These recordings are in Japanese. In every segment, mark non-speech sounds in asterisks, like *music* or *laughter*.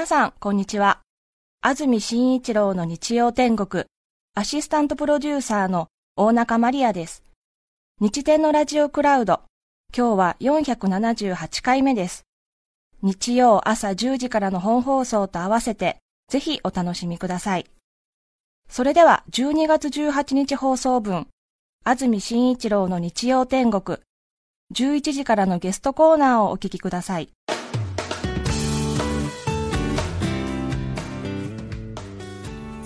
皆さん、こんにちは。安住紳一郎の日曜天国、アシスタントプロデューサーの大中マリアです。日天のラジオクラウド、今日は478回目です。日曜朝10時からの本放送と合わせて、ぜひお楽しみください。それでは12月18日放送分、安住紳一郎の日曜天国、11時からのゲストコーナーをお聞きください。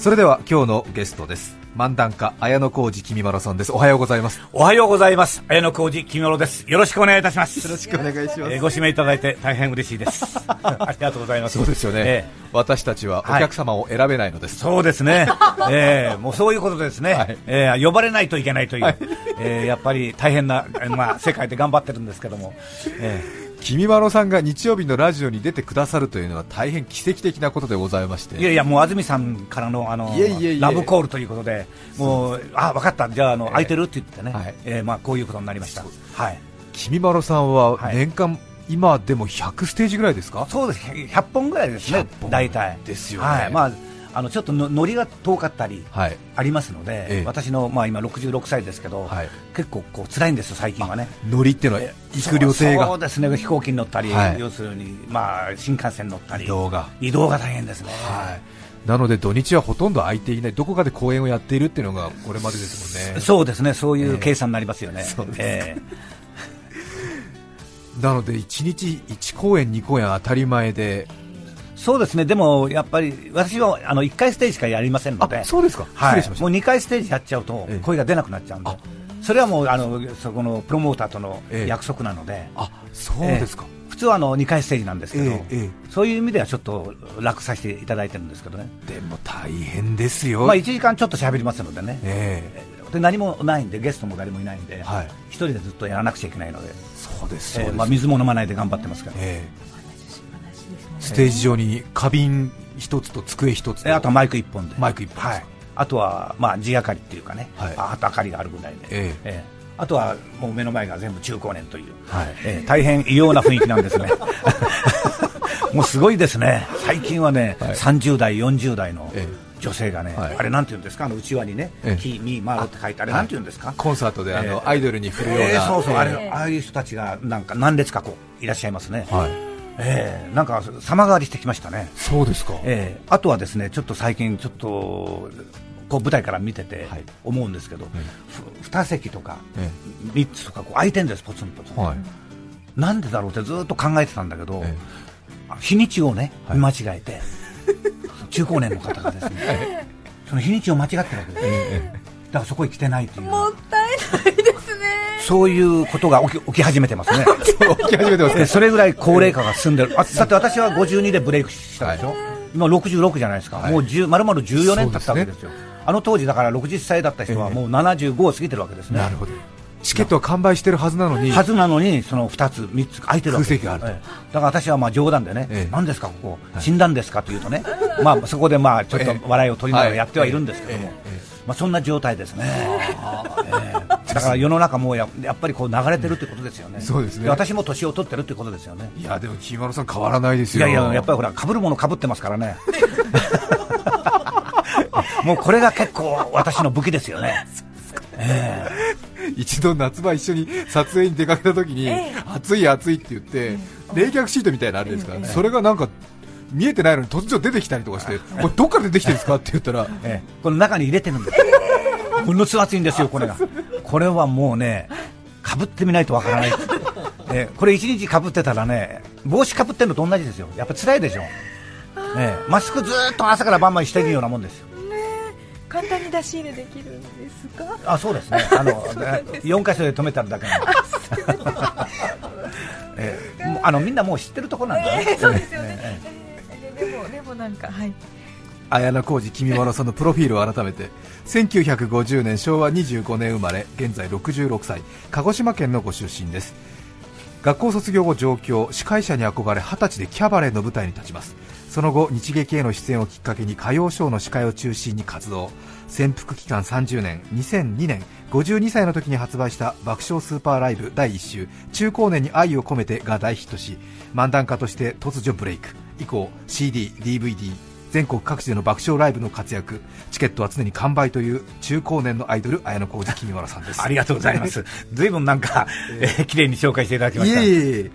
それでは今日のゲストです。漫談家綾野浩二君まろさんです。おはようございます。おはようございます。綾野浩二君まろです。よろしくお願いいたします。よろしくお願いします、えー、ご指名いただいて大変嬉しいです。*laughs* ありがとうございます。そうですよね、えー、私たちはお客様を選べないのです、はい、そうですね、えー、もうそういうことですね、はい、えー、呼ばれないといけないという、はい、えー、やっぱり大変な、まあ、世界で頑張ってるんですけども、えー君まろさんが日曜日のラジオに出てくださるというのは大変奇跡的なことでございまして。いやいや、もう安住さんからのあのラブコールということで、もうあ分かった、じゃああの、空いてるって言ってね、はい、えー、まあ、こういうことになりました。はい、君まろさんは年間、はい今でも100ステージぐらいですか？そうです。100本ぐらいですね。大体。ですよね、はい。まああのちょっとのノリが遠かったりありますので、はいええ、私の、まあ、今66歳ですけど、はい、結構こう辛いんですよ、最近はね。ノリっていうのは行く旅程が。そうですね、飛行機に乗ったり、はい、要するに、まあ、新幹線に乗ったり。移動が。移動が大変ですね。はい。なので土日はほとんど空いていない、どこかで公演をやっているっていうのがこれまでですもんね。そうですね、そういう計算になりますよね。えー、*laughs* なので1日1公演、2公演当たり前で、そうですね、でもやっぱり私はあの1回ステージしかやりませんので、そうですか、はい、もう2回ステージやっちゃうと声が出なくなっちゃうんで、それはもうあのそこのプロモーターとの約束なので、あそうですか、普通はあの2回ステージなんですけど、そういう意味ではちょっと楽させていただいてるんですけどね。でも大変ですよ、まあ、1時間ちょっと喋りますのでね、で何もないんで、ゲストも誰もいないんで、はい、1人でずっとやらなくちゃいけないので、そうですえーまあ、水も飲まないで頑張ってますから。えーステージ上に花瓶一つと机一つあとはマイク一本で。マイク一本、はい、あとはまあ地明かりっていうかね、はい、あと明かりがあるぐらいで、ええ。えあとはもう目の前が全部中高年という、はい。えー、大変異様な雰囲気なんですね。*laughs* もうすごいですね。最近はね、はい、30代40代の、女性がね、はい、あれなんていうんですか、あの内輪にね、キー、ミー、マーって書いて、あれなんていうんですか、コンサートであの、アイドルに振るような、えー、そうそう、あれ、ああいう人たちがなんか何列かこういらっしゃいますね。はいえー、なんか様変わりしてきましたね、そうですか、えー、あとはですねちょっと最近、ちょっとこう舞台から見てて思うんですけど、はい、2席とか3つとかこう空いてるんです、ポツンポツン、はい、なんでだろうってずっと考えてたんだけど、えー、日にちをね、見間違えて、*laughs* 中高年の方がですね、*laughs* その日にちを間違ってるわけです、えー、だからそこへ来てないという。もったいないでそういうことが起き起き始めてますね。*laughs* 起き始めてます、ね、それぐらい高齢化が進んでる。あだって私は52でブレイクしたでしょ。はい、今66じゃないですか。はい、もう10丸々14年経ったわけですよ。すね、あの当時だから60歳だった人はもう75を過ぎてるわけですね。なるほど。チケットは完売してるはずなのに、はずなのに、その2つ、3つ空いてるわけです。があると、だから私はまあ冗談でね、ええ、何ですか、ここ、死んだんですかというとね、まあそこでまあ *laughs* ちょっと笑いを取りながらやってはいるんですけども、まあそんな状態ですね。*laughs* だから世の中もややっぱりこう流れてるってことですよね、そうですね。私も年を取ってるってことですよね。いやでも、木丸さん、変わらないですよ。いやいや、やっぱりほら、かぶるものかぶってますからね。*laughs* もうこれが結構私の武器ですよね。*laughs* えー、一度夏場一緒に撮影に出かけた時に、えー、暑い暑いって言って、冷却シートみたいなのあるんですか。ら、ね、それがなんか見えてないのに突如出てきたりとかして、これどっから出てきてるんですかって言ったら、ええ、この中に入れてるんですものすごい暑いんですよ、これが。これはもうね、かぶってみないとわからない、えこれ1日かぶってたらね、帽子かぶってるのと同じですよ、やっぱ辛いでしょ、ね、マスクずっと朝から晩までしてるようなもんですよ。簡単に出し入れできるんですか？あそうですね。あの4箇所で止めたらだけなんで。えー、あのみんなもう知ってるところなんで、ね、えー、そうですよね、えー、でもでもなんかはい綾小路君まろさんのプロフィールを改めて1950年昭和25年生まれ現在66歳鹿児島県のご出身です。学校卒業後上京司会者に憧れ20歳でキャバレーの舞台に立ちます。その後日劇への出演をきっかけに歌謡ショーの司会を中心に活動。潜伏期間30年2002年52歳の時に発売した爆笑スーパーライブ第1週中高年に愛を込めてが大ヒットし漫談家として突如ブレイク。以降 CD、DVD、全国各地での爆笑ライブの活躍。チケットは常に完売という中高年のアイドル綾小路きみまろさんです。*laughs* ありがとうございます。ずいぶんなんか、えー、綺麗に紹介していただきました。いえいえ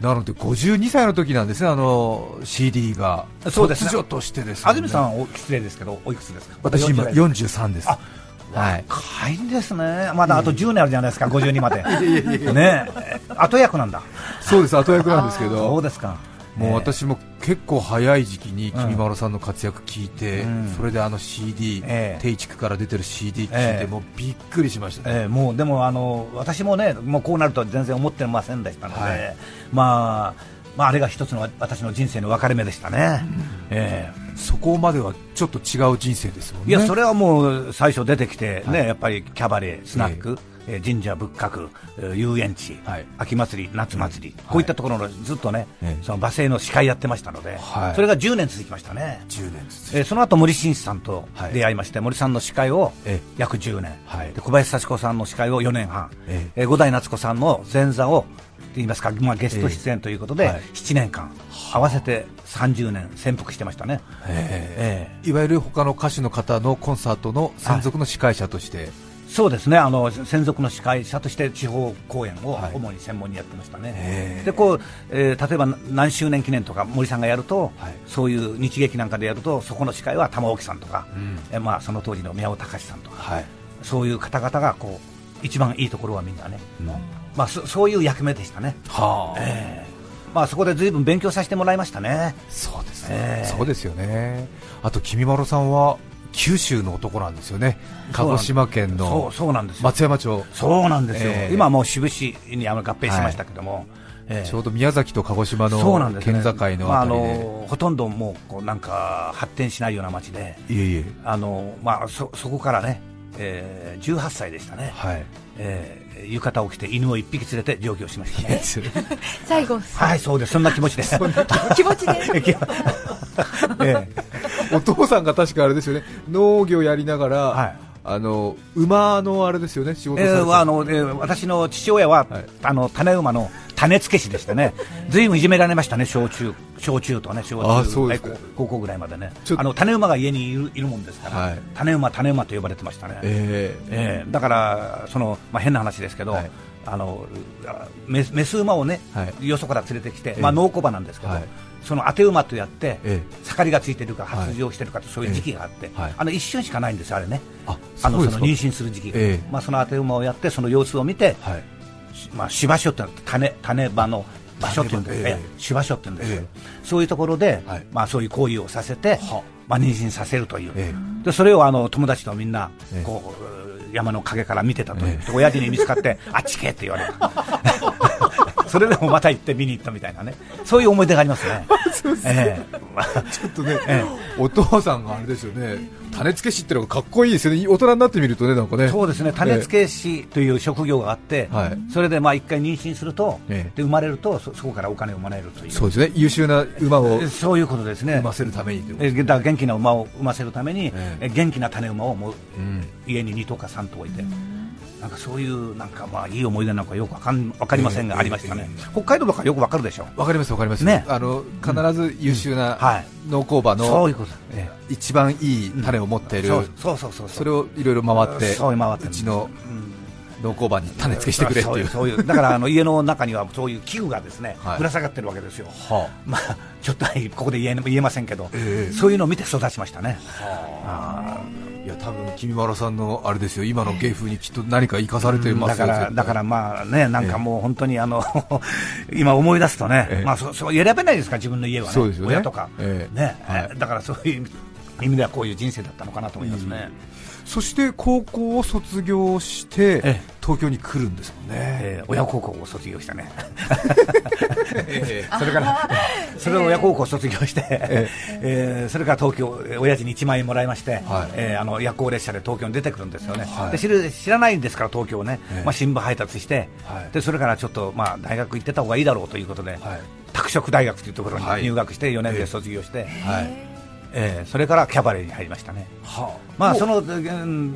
なので52歳の時なんですね。あの CD が。そうです、ね、突如としてですね。安住さんは失礼ですけどおいくつですか？私今43です。あはい、若いんですね、まだあと10年あるじゃないですか、52まで、*laughs* ね、後役なんだ、そうです、後役なんですけど、そうですかもう私も結構早い時期に君まろさんの活躍聞いて、うん、それであの CD、えー、定畜から出てる CD 聞いて、えー、もうびっくりしました、ね、えー、もうでもあの私もねもうこうなると全然思ってませんでしたので、はい、まあまあ、あれが一つの私の人生の分かれ目でしたね、うん、えー、そこまではちょっと違う人生ですよね。いやそれはもう最初出てきてね、はい、やっぱりキャバレー、スナック、えーえ神社仏閣、遊園地、はい、秋祭り、夏祭り、こういったところのずっとね、その罵声の司会やってましたので、それが10年続きましたね、10年えー、その後森進一さんと出会いまして、森さんの司会を約10年、で小林幸子さんの司会を4年半、ええ。五代夏子さんの前座を言いますか、まあ、ゲスト出演ということで、7年間、合わせて30年潜伏してましたね、えー、いわゆる他の歌手の方のコンサートの専属の司会者として。そうですね。あの専属の司会者として地方公演を主に専門にやってましたね、はい、でこうえー、例えば何周年記念とか森さんがやると、はい、そういう日劇なんかでやるとそこの司会は玉置さんとか、うん、えまあ、その当時の宮尾隆さんとか、はい、そういう方々がこう一番いいところはみんなね、うん、まあ、そそういう役目でしたね。はあ。えー。まあ、そこでずいぶん勉強させてもらいましたね。そうですね、えー、そうですよね。あと、君まろさんは九州の男なんですよね、鹿児島県の松山町、そうなんですよ、えー、今もう志布志に合併しましたけども、はい。えー、ちょうど宮崎と鹿児島の県境のあたりで、まあ、あのほとんどもうこうなんか発展しないような町で、いえいえ。あのまあ、そそこからね、えー、18歳でしたね、はい。えー、浴衣を着て犬を一匹連れて上京しましたね。*laughs* 最後。はいそうです。そんな気持ちで。す。気持ちで。ええ。お父さんが確かあれですよね。農業やりながら、はい、あの馬のあれですよね仕事えー、あの、えー、私の父親は、はい、あの種馬の種付け師でしてね、ずいぶんいじめられましたね、小中小中とね、小中高校ぐらいまでね、あの種馬が家にいるいるもんですから、はい、種馬、種馬と呼ばれてましたね、えー、えー、だからその、まあ、変な話ですけど、はい、あのメス馬をね、はい、よそから連れてきて、まあ、農耕馬なんですけど、その当て馬とやって、盛りがついてるか発情してるかとそういう時期があって、あの一瞬しかないんですあれね、あのその妊娠する時期が、まあ、その当て馬をやって、その様子を見て、まあ、芝所って種種場の場所っていうんですか、芝所っていうんですけど、そういうところで、まあ、そういう行為をさせて、まあ、妊娠させるという、でそれをあの友達とみんなこう、山の陰から見てたという、親父に見つかって、あっちけって言われた。それでもまた行って見に行ったみたいなね、そういう思い出がありますね。*laughs* えー、ちょっとね、えー、お父さんがあれですよね、種付け師ってのがかっこいいですよね、大人になってみるとね、なんかね。そうですね、種付け師という職業があって、えー、それでまあ一回妊娠すると、えー、で生まれるとそ、そこからお金をもらえるという。そうですね、優秀な馬を。そういうことですね。産ませるためにえー、だ元気な馬を産ませるために、えー、元気な種馬をもう、うん、家に2とか3と置いて。なんかそういうなんかまあいい思い出なんかよくわかんわかりませんが、ありましたね、北海道とかよくわかるでしょ？わかりますわかります。ね。あの必ず優秀な農耕馬の、一番いい種を持っている、そうそうそうそう。それをいろいろ回ってそう回ってうちの、農耕馬に種付けしてくれっていう。そういうだからあの家の中にはそういう器具がですね、ぶら下がってるわけですよ、はあ、まあちょっとここで言え言えませんけど、えー、そういうのを見て育ちましたね。はあ。いや多分君原さんのあれですよ。今の芸風にきっと何か生かされてますよ、だからだからまあねなんかもう本当にあの *laughs* 今思い出すとね、まあそそう選べないですか自分の家はね、ね。親とか、ね、はい、だからそういう意味ではこういう人生だったのかなと思いますね。そして高校を卒業して東京に来るんですもんね、えー、親孝行を卒業したね。*laughs* それからそれを親孝行を卒業して、ええー、それから東京親父に1万円もらいまして、はい、えー、あの夜行列車で東京に出てくるんですよね、はい、で知る知らないんですから東京ね、えー、まあ、新聞配達して、はい、でそれからちょっと、まあ、大学行ってた方がいいだろうということで、拓殖大学というところに入学して4年で卒業して、はいえー、それからキャバレーに入りましたね、はあ、まあ、その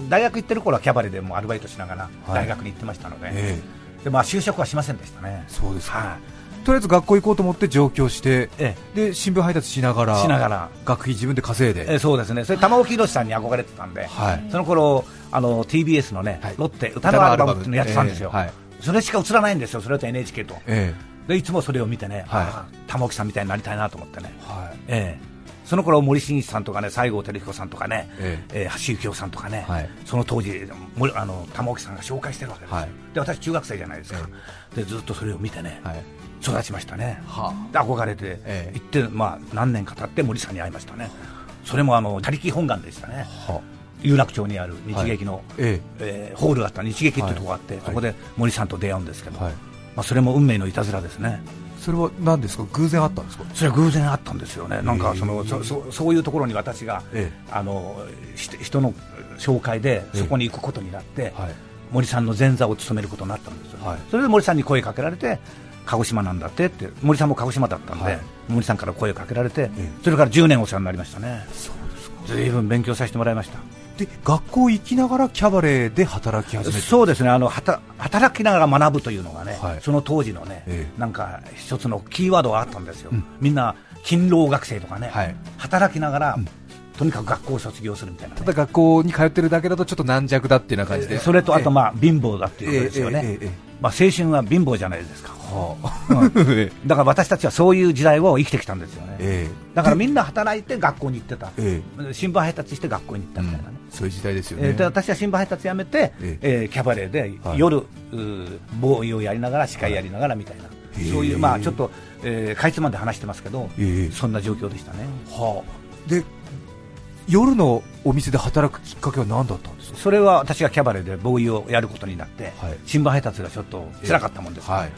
大学行ってる頃はキャバレーでもアルバイトしながら大学に行ってましたので、はいえ。ー、でまあ、就職はしませんでしたね。そうですか、はとりあえず学校行こうと思って上京して、ええ、で新聞配達しながらしながら。学費自分で稼いで、えそうですね。それ玉置宏さんに憧れてたんで、はい、その頃あの TBS のね、はい、ロッテ歌のアルバム。っていうのやってたんですよ、それしか映らないんですよそれと NHK と、えー、でいつもそれを見てね、はい、玉置さんみたいになりたいなと思ってね、はい。えーその頃森進一さんとかね西郷輝彦さんとかね、ええ。えー、橋幸夫さんとかね、はい、その当時あの玉置さんが紹介してるわけです、はい、で私中学生じゃないですか、えでずっとそれを見てね、はい、育ちましたね、はあ、憧れて、え行って、まあ、何年か経って森さんに会いましたね。それもあの他力本願でしたね、はあ、有楽町にある日劇の、はい、ええ。ー、ホールがあった日劇っていうところがあって、そこで森さんと出会うんですけど、まあ、それも運命のいたずらですねそれは何ですか？偶然あったんですか？それは偶然あったんですよね、なんかそのそそそういうところに私が、ええ、あの人の紹介でそこに行くことになって、はい、森さんの前座を務めることになったんですよ、はい、それで森さんに声かけられて、鹿児島なんだってって、森さんも鹿児島だったんで、はい、森さんから声をかけられて、それから10年お世話になりましたね、ずいぶん勉強させてもらいました。で学校行きながらキャバレーで働き始めそうですね。あの働きながら学ぶというのがね、はい、その当時のね、ええ、なんか一つのキーワードがあったんですよ、うん、みんな勤労学生とかね、はい、働きながら、うん。とにかく学校を卒業するみたいな、ね、ただ学校に通ってるだけだとちょっと軟弱だっていうな感じで、えー、それとあとまあ貧乏だっていうことですよね、まあ、青春は貧乏じゃないですか、*laughs* だから私たちはそういう時代を生きてきたんですよね、だからみんな働いて学校に行ってた、新聞配達して学校に行った。みたいなね、うん、そういう時代ですよね、で私は新聞配達やめて、ええ。ー、キャバレーで夜、はい、ボーイをやりながら司会やりながらみたいな、はい、そういうまあちょっと、えー、かいつまんで話してますけど、そんな状況でしたね。はあ、で夜のお店で働くきっかけは何だったんですか？それは私がキャバレーでボーイをやることになって、はい、新聞配達がちょっと辛かったもんです。はい。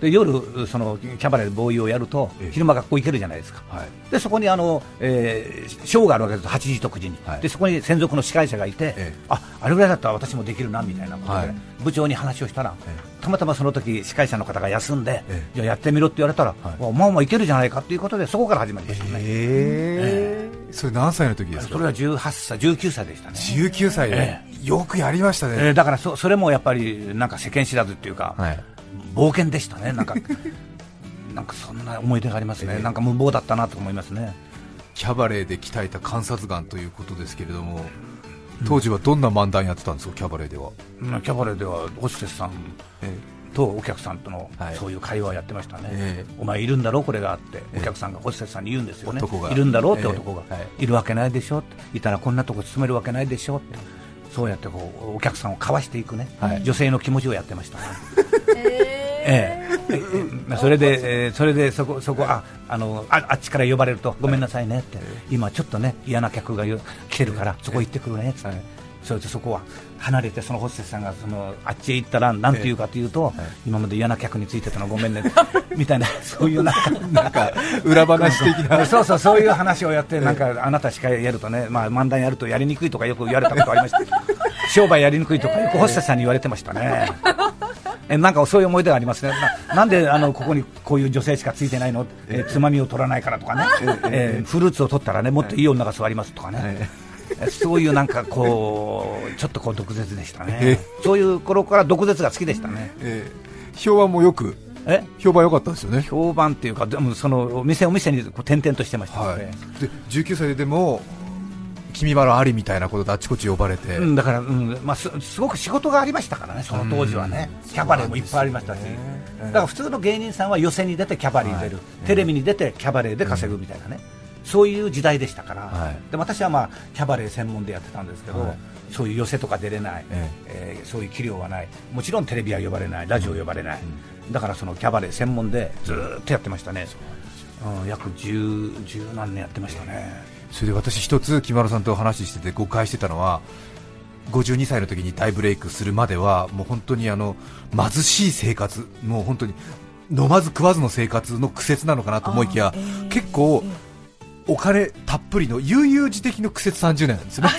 で夜、そのキャバレーでボーイをやると、昼間学校行けるじゃないですか、はい、でそこにあの、えー、ショーがあるわけです、8時と9時に、はい、でそこに専属の司会者がいて、えああれぐらいだったら私もできるなみたいなことで、はい、部長に話をしたら、たまたまその時司会者の方が休んで、じゃあやってみろって言われたら、お前もいけるじゃないかということで、そこから始まりましたね。え。ー、それ何歳の時ですか？それは18歳、19歳でしたね。19歳で、えー、よくやりましたね、えー、だからそそれもやっぱりなんか世間知らずっていうか、はい。冒険でしたね、なんか *laughs* なんかそんな思い出がありますね、えー、なんか無謀だったなと思いますね。キャバレーで鍛えた観察眼ということですけれども、当時はどんな漫談やってたんですか、キャバレーでは。キャバレーではホステスさん、とお客さんとのそういう会話をやってましたね、えー、お前いるんだろう、これがあって、お客さんがホステスさんに言うんですよね、いるんだろうって男が、えーはい、いるわけないでしょって、いたらこんなとこ勤めるわけないでしょって、そうやってこうお客さんをかわしていくね、はい、女性の気持ちをやってましたね。えー。ええ、それで、えー、それでそこそこああのああっちから呼ばれるとごめんなさいねって、今ちょっとね嫌な客が来てるからそこ行ってくるねって、それでそこは離れてそのホステスさんがそのあっちへ行ったらなんて言うかというと、今まで嫌な客についてたのごめんね。*laughs* みたいなそういうなんかなんか裏話的な。そうそうそういう話をやってなんかあなたしかやるとねまあ漫談やるとやりにくいとかよく言われたことありました。*laughs* 商売やりにくいとかよくホステスさんに言われてましたね。*laughs* えなんかそういう思い出がありますね、ななんであのここにこういう女性しかついてないの、えー、つまみを取らないからとかね、えー、フルーツを取ったらねもっといい女が座りますとかね。そういうなんかこうちょっとこう毒舌でしたね、そういう頃から毒舌が好きでしたね、えー、評判もよくえ？評判良かったですよね。評判っていうかでもそのお店お店にこう転々としてました、ね、はい、で19歳でも君原ありみたいなことであちこち呼ばれて、うん、だから、うんまあす、すごく仕事がありましたからね、その当時はね、キャバレーもいっぱいありましたし、だから普通の芸人さんは寄席に出てキャバレーに出る、はい、テレビに出てキャバレーで稼ぐみたいなね、そういう時代でしたから、はい、で私は、まあ、キャバレー専門でやってたんですけど、はい、そういう寄席とか出れない、ええ。ー、そういう器量はない、もちろんテレビは呼ばれない、ラジオ呼ばれない、うん、だからそのキャバレー専門でずっとやってましたね、うん、約十何年やってましたね。それで私一つ木村さんと話してて誤解してたのは52歳の時に大ブレイクするまではもう本当にあの貧しい生活もう本当に飲まず食わずの生活の苦節なのかなと思いきや、えー、結構お金たっぷりの悠々自適の苦節30年なんですよね。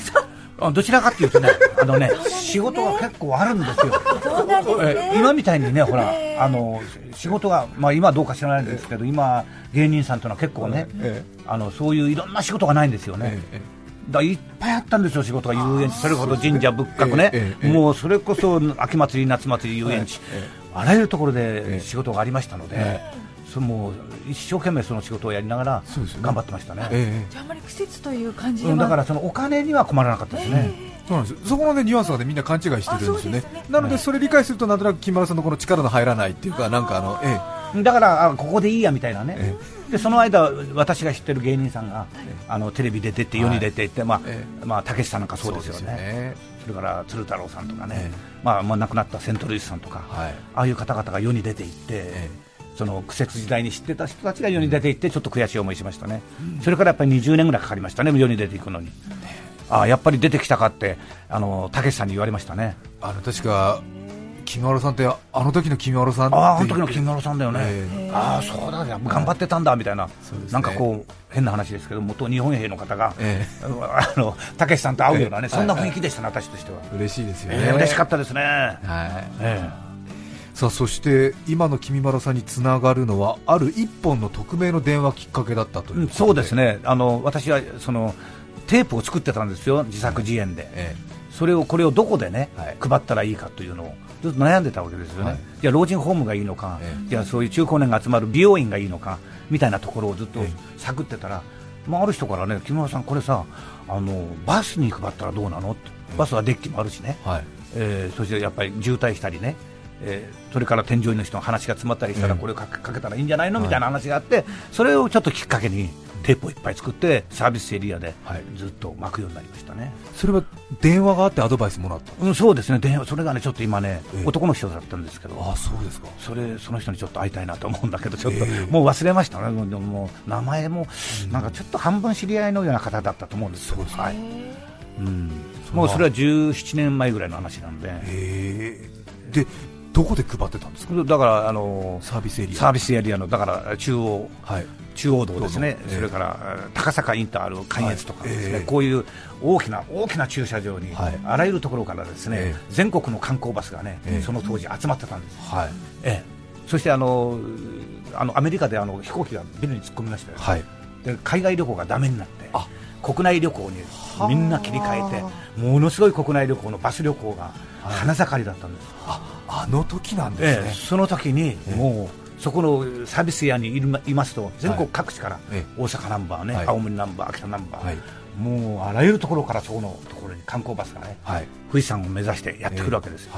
どちらかというとね、*laughs* あのね、仕事が結構あるんですよ。ね、今みたいにね、ほら、あの仕事が、まあ今どうか知らないんですけど、今芸人さんというのは結構ね、あのそういういろんな仕事がないんですよね。だいっぱいあったんですよ、仕事が遊園地、それこそ神社仏閣ね、もうそれこそ秋祭り、夏祭り、遊園地、あらゆるところで仕事がありましたので、それも一生懸命その仕事をやりながら頑張ってましたね。えじゃああまり苦節という感じは、だからそのお金には困らなかったですね。そうなんです。そこの、ね、ニュアンスは、ね、みんな勘違いしてるんですよね、ね。なのでそれ理解すると、なんとなく木村さんのこの力の入らないっていうか、なんかあの、ええ、だからここでいいやみたいなね、ええ、でその間、私が知ってる芸人さんが、あのテレビで出て、世に出ていって、まあまあ、たけしさんなんかそうですよね、それから鶴太郎さんとかね、まあまあ、亡くなったセントルイスさんとか、ああいう方々が世に出ていって。その苦節時代に知ってた人たちが世に出ていってちょっと悔しい思いしましたね、それからやっぱり20年ぐらいかかりましたね、世に出ていくのに。あやっぱり出てきたかってあのたけしさんに言われましたね。あの確か君丸さんってあの時の君丸さんああの時の君丸さんだよね、えー、ああそうだ頑張ってたんだみたいな、ね、なんかこう変な話ですけど元日本兵の方が、えー、あのたけしさんと会うようなね、えー、そんな雰囲気でしたね、私としては。嬉しいですよね、えー、嬉しかったですね。はい。えーさあそして今の君丸さんにつながるのはある一本の匿名の電話きっかけだったという、うん、そうですね。あの私はそのテープを作ってたんですよ、自作自演で、ええ、それをこれをどこでね、はい、配ったらいいかというのをずっと悩んでたわけですよね、はい、じゃあ老人ホームがいいのか、ええ、じゃあそういう中高年が集まる美容院がいいのかみたいなところをずっと探ってたら、まあ、ある人からね、木村さん、これさあの、バスに配ったらどうなの？って、バスはデッキもあるしね、はい、えー、そしてやっぱり渋滞したりね。えー、それから添乗員の人の話が詰まったりしたらこれをかけたらいいんじゃないの？みたいな話があってそれをちょっときっかけにテープをいっぱい作ってサービスエリアでずっと巻くようになりましたね、それは電話があってアドバイスもらった？うん、そうですね。電話それがねちょっと今ね、えー、男の人だったんですけど。あそうですか。それその人にちょっと会いたいなと思うんだけどちょっと、えー、もう忘れましたね。ももう名前も、なんかちょっと半分知り合いのような方だったと思うんですよ、はい、うん、もうそれは17年前ぐらいの話なんで、え。ー、でどこで配ってたんですか？だからあのサービスエリア。サービスエリアのだから中央、はい、中央道ですね、それから高坂インターある関越とかですね、こういう大きな大きな駐車場に、あらゆるところからですね、全国の観光バスがね、その当時集まってたんです。はい。ええ。そしてあのあのアメリカであの飛行機がビルに突っ込みましたよ、はい、で海外旅行がだめになって国内旅行にみんな切り替えてものすごい国内旅行のバス旅行が花盛りだったんです、ああの時なんですね、ええ、その時にもう、そこのサービスエリアにいますと全国各地から、大阪ナンバーね、青森ナンバー、秋田ナンバー、もうあらゆるところからそこのところに観光バスがね、富士山を目指してやってくるわけですよ。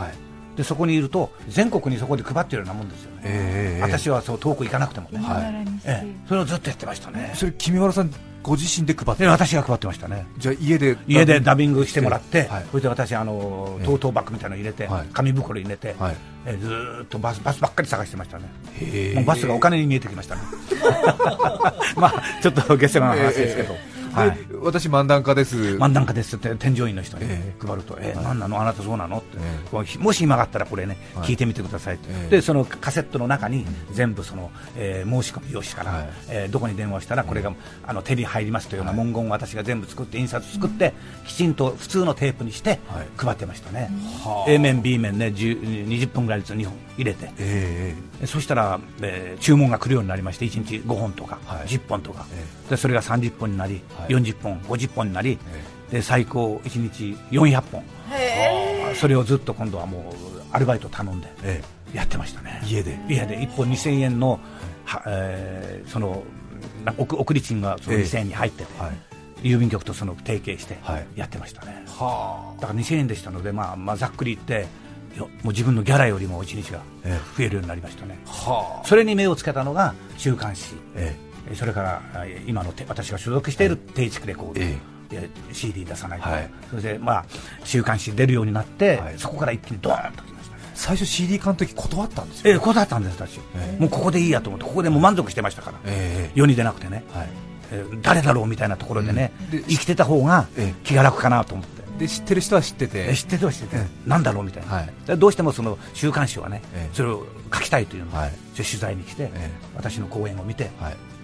でそこにいると全国にそこで配ってるようなもんですよね、えー、私はそう遠く行かなくてもね、はい。えー、それをずっとやってましたね。それ君原さんご自身で配って。私が配ってましたね。じゃあ家で家でダビングしてもらって、はい、それで私あのトートバッグみたいなの入れて、はい、紙袋入れて、はい、えー、ずっとバスバスばっかり探してましたね。もうバスがお金に見えてきましたね。*laughs* まあちょっと下世話な話ですけど、はい、私、漫談家です。漫談家ですって添乗員の人に配ると、えー、何なの、あなたそうなの？って、もし今があったらこれね、聞いてみてくださいでそのカセットの中に全部その、えー、申し込み用紙から、えー、どこに電話したらこれがあの手に入りますというような文言を私が全部作って印刷作ってきちんと普通のテープにして配ってましたね、A 面 B 面ね20分ぐらいずつ2本入れて、えー、そしたら、えー、注文が来るようになりまして1日5本とか、はい、10本とか、でそれが30本になり、はい、40本50本になり、で最高1日400本。それをずっと今度はもうアルバイト頼んでやってましたね。家で？家で。1本2000円の、はえー、その送り賃がその2000円に入ってて、えーはい。郵便局とその提携してやってましたね、はい、だから2000円でしたので、まあ、まあざっくり言ってもう自分のギャラよりも1日が増えるようになりましたね、はあ、それに目をつけたのが週刊誌、ええ、それから今の私が所属している定畜レコード、ええ、CD 出さないと、はい、それで、まあ、週刊誌出るようになって、はい、そこから一気にドーンときました、ね、最初 CD 化の時断ったんですよ、ええ、断ったんです私、ええ、もうここでいいやと思ってここでもう満足してましたから、ええ、世に出なくてね、はい。えー、誰だろうみたいなところでね、うん、で生きてた方が気が楽かなと思って。で知ってる人は知ってて。知ってては知ってて、なんだろうみたいな、はい、どうしてもその週刊誌はね、それを書きたいというので、はい、取材に来て、私の講演を見て、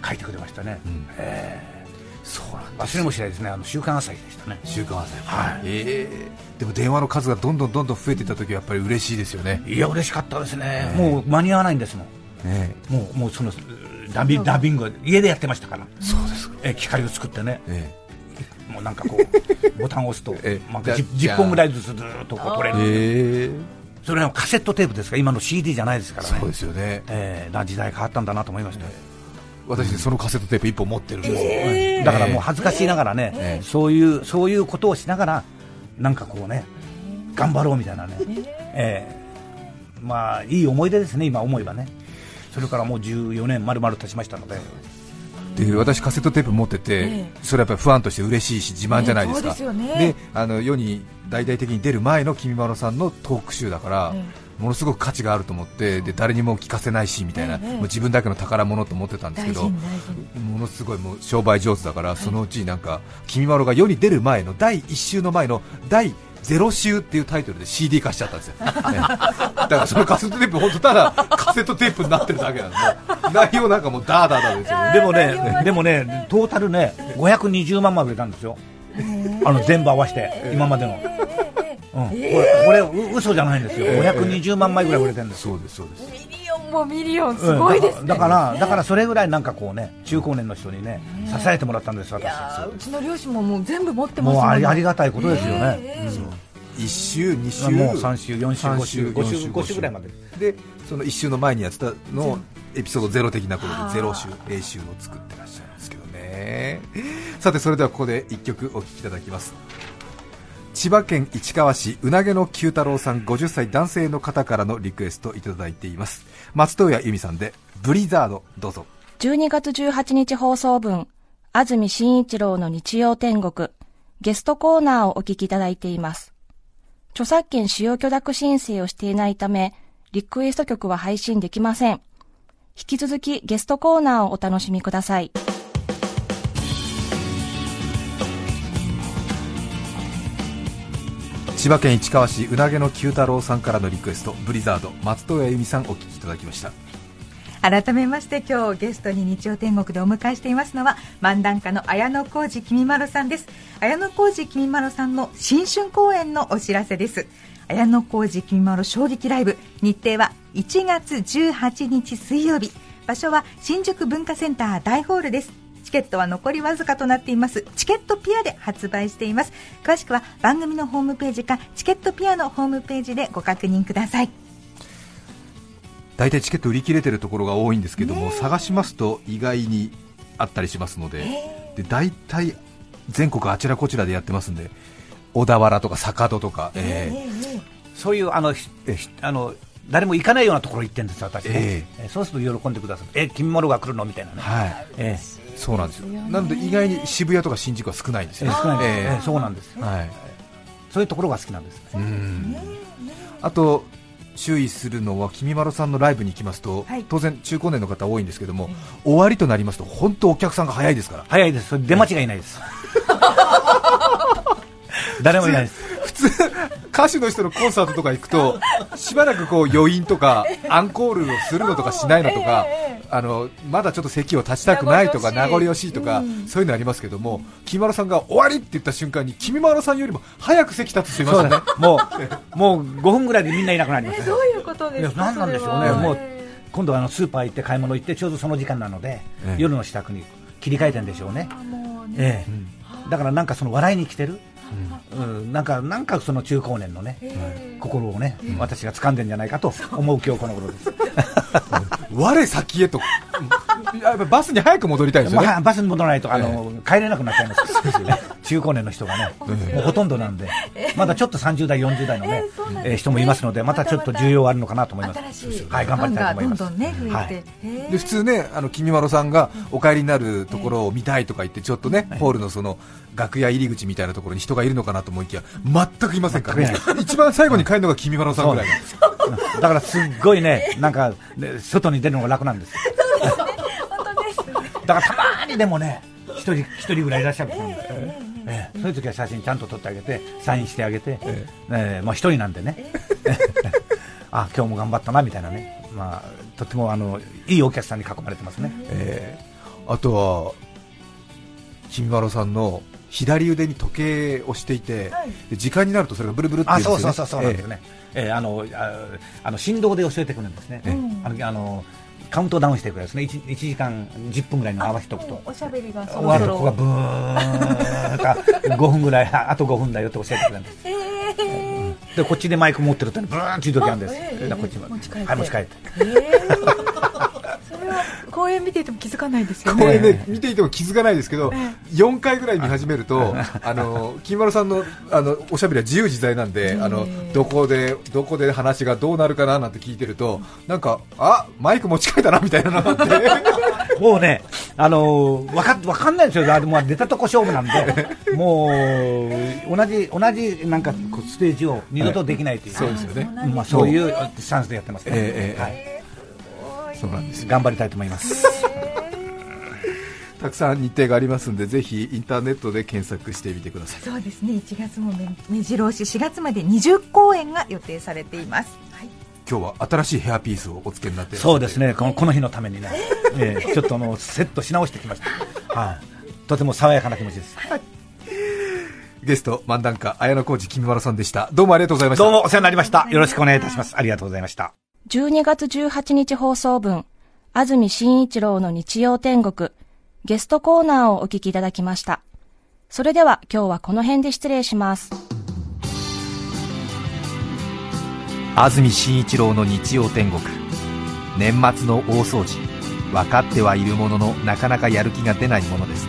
書いてくれましたね、うん。えー、そうなん忘れもしないですね。あの週刊朝日でしたね。週刊朝日。はい、えー、でも電話の数がどんどんどんどん増えていった時はやっぱり嬉しいですよね。いや嬉しかったですね、えー、もう間に合わないんですもん、えー、もうもうそのダビダビング家でやってましたから。そうですえー、機械を作ってね、えーもうなんかこう *laughs* ボタンを押すと、えー、まあ、10, 10本ぐらいずつずっとこう取れる、えー、それはカセットテープですか？今の CD じゃないですからね。そうですよね、えー、な時代変わったんだなと思いました、私、そのカセットテープ1本持ってるんですよ、えー、だからもう恥ずかしいながらね、えー、そういうそういうことをしながらなんかこうね頑張ろうみたいなね、えー、まあいい思い出ですね今思えばね。それからもう14年まるまる経ちましたのでで私、カセットテープ持ってて、それはやっぱりファンとして嬉しいし自慢じゃないですか、であの世に大々的に出る前の君まろさんのトーク集だから、ものすごく価値があると思ってで誰にも聞かせないしみたいな、もう自分だけの宝物と思ってたんですけど、ものすごいもう商売上手だから、そのうちなんか、君まろが世に出る前の第1週の前の第ゼロ週っていうタイトルで CD 化しちゃったんですよ、*laughs* だからそのカセットテープ、本当ただカセットテープになってるだけなんで、内容なんかもうダーダーダーですよ、ね、でもね、でもね、トータルね、520万枚売れたんですよ、あの全部合わせて、今までの。うん、これ、これ嘘じゃないんですよ、520万枚ぐらい売れてるんです。そうですそうです。ミリオンもミリオン、すごいです、ね。だから、だからそれぐらいなんかこうね、中高年の人にね、支えてもらったんです、私。うちの両親ももう全部持ってますもん、ね、ありがたいことですよね。1集、2集、もう3集、4集、5集、5集 ,5 集ぐらいまで。でその1集の前にやってたのエピソードゼロ的なことでゼロ週、A 週を作ってらっしゃるんですけどね。さてそれではここで1曲お聴きいただきます千葉県市川市うなげの九太郎さん50歳男性の方からのリクエストいただいています。松任谷由実さんでブリザードどうぞ。12月18日放送分安住紳一郎の日曜天国ゲストコーナーをお聞きいただいています。著作権使用許諾申請をしていないためリクエスト曲は配信できません。引き続きゲストコーナーをお楽しみください。千葉県市川市うなげの九太郎さんからのリクエストブリザード松任谷由実さんお聞きいただきました。改めまして今日ゲストに日曜天国でお迎えしていますのは漫談家の綾小路きみまろさんです。綾小路きみまろさんの新春公演のお知らせです。綾小路きみまろ衝撃ライブ日程は1月18日水曜日。場所は新宿文化センター大ホールです。ケットは残りわずかとなっています。チケットピアで発売しています。詳しくは番組のホームページかチケットピアのホームページでご確認ください。大体チケット売り切れてるところが多いんですけども、探しますと意外にあったりしますので。で大体全国あちらこちらでやってますんで。小田原とか坂戸とか、えー、そういうあのあの誰も行かないようなところ行ってるんです私ね、えー、そうすると喜んでくださる。え君ものが来るの？みたいなね、はい。えー、そうなんですよ。なので意外に渋谷とか新宿は少ないんですよ、少ないえー、そうなんです、はい、そういうところが好きなんです、ね、あと注意するのはきみまろさんのライブに行きますと、はい、当然中高年の方多いんですけども、終わりとなりますと本当お客さんが早いですから。早いです。出間違いないです、*laughs* 誰もいないです。普通歌手の人のコンサートとか行くとしばらくこう余韻とかアンコールをするのとかしないのとかあのまだちょっと席を立ちたくないとか名残惜しい。とか、そういうのありますけどもきみまろさんが終わりって言った瞬間にきみまろさんよりも早く席立つ人いますよね。もうもう5分ぐらいでみんないなくなります、ね、どういうことですか何なんでしょうね。もう今度はあのスーパー行って買い物行ってちょうどその時間なので、夜の支度に切り替えてるんでしょうね、ええ、だからなんかその笑いに来てるうん、なんかなんかその中高年のね、心をね、私が掴んでんじゃないかと思う今日この頃です。我先へと、やっぱバスに早く戻りたいですよね、まあ、バスに戻らないとあの、帰れなくなっちゃいますね、*laughs* 中高年の人がね、もうほとんどなんで、まだちょっと30代、40代のね、え人もいますので、またちょっと需要あるのかなと思います、はい、頑張りたいと思います。で普通ね、あの君まろさんがお帰りになるところを見たいとか言って、ちょっとね、ホールのその楽屋入り口みたいなところに人がいるのかなと思いきや、全くいませんから、ね、一番最後に帰るのが君まろさんぐらい。*laughs* だからすっごいね、なんか、外に出るのが楽なんです。*laughs* だからたまにでもね、一人一人ぐらいいらっしゃるんです、ええ、そういう時は写真ちゃんと撮ってあげて、サインしてあげて、ええ。まあ一人なんでね、*laughs* あ今日も頑張ったなみたいなね、まあ、とてもあのいいお客さんに囲まれてますね。えー、あとは、ちみまろさんの左腕に時計をしていて、はい、時間になるとそれがブルブルって言うんですよね。そうそうそうそうなんですね。えー、あのあの振動で教えてくるんですね。あのあのカウントダウンしてくれですね。1, 1時間10分ぐらいの合わせておくと。おしゃべりが終わるとこがブーンと5 *laughs* 分ぐらいあと5分だよって教えてくれるんです、えー。でこっちでマイク持ってるとブーンっていう時あるんです、えー、こっち持ち帰って、はい、持ち帰って、えー、公演見ていても気づかないですよね。公演ね見ていても気づかないですけど、えー、4回ぐらい見始めると *laughs* あの金丸さんのあのおしゃべりは自由自在なんで、あのどこでどこで話がどうなるかななんて聞いてるとなんかあマイク持ち帰ったなみたいなのがあって。*laughs* もうねあのー、わかわかんないですよ。あれも出たとこ勝負なんで。*laughs* もう同じ同じなんかステージを二度とできないという、そうですよね、まあ、そういうスタンスでやってますね、えー、はい、そうなんです。頑張りたいと思います。*laughs* たくさん日程がありますのでぜひインターネットで検索してみてください。そうですね。1月も目白押し4月まで20公演が予定されています、はい、今日は新しいヘアピースをお付けになってそうですね。このこの日のためにね、えー、ちょっとあのセットし直してきました。はい、とても爽やかな気持ちです、はい。ゲスト漫談家綾小路きみまろさんでしたどうもありがとうございましたどうもお世話になりましたよろしくお願いいたしますありがとうございました12月18日放送分安住紳一郎の日曜天国ゲストコーナーをお聞きいただきました。それでは今日はこの辺で失礼します。安住紳一郎の日曜天国。年末の大掃除。分かってはいるもののなかなかやる気が出ないものです。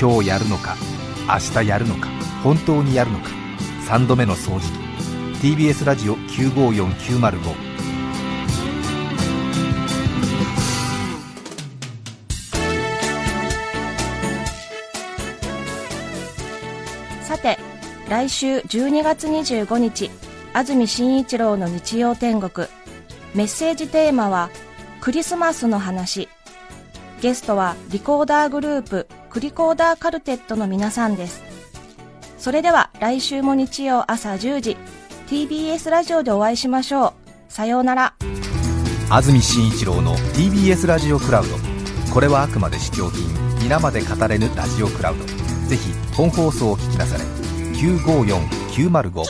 今日やるのか明日やるのか本当にやるのか。3度目の掃除機。TBS ラジオ954905さて来週12月25日安住紳一郎の日曜天国。メッセージテーマはクリスマスの話。ゲストはリコーダーグループクリコーダーカルテットの皆さんです。それでは来週も日曜朝10時 TBS ラジオでお会いしましょう。さようなら。安住紳一郎の TBS ラジオクラウド。これはあくまで試供品。皆まで語れぬラジオクラウド。ぜひ本放送を聞きなされ。954905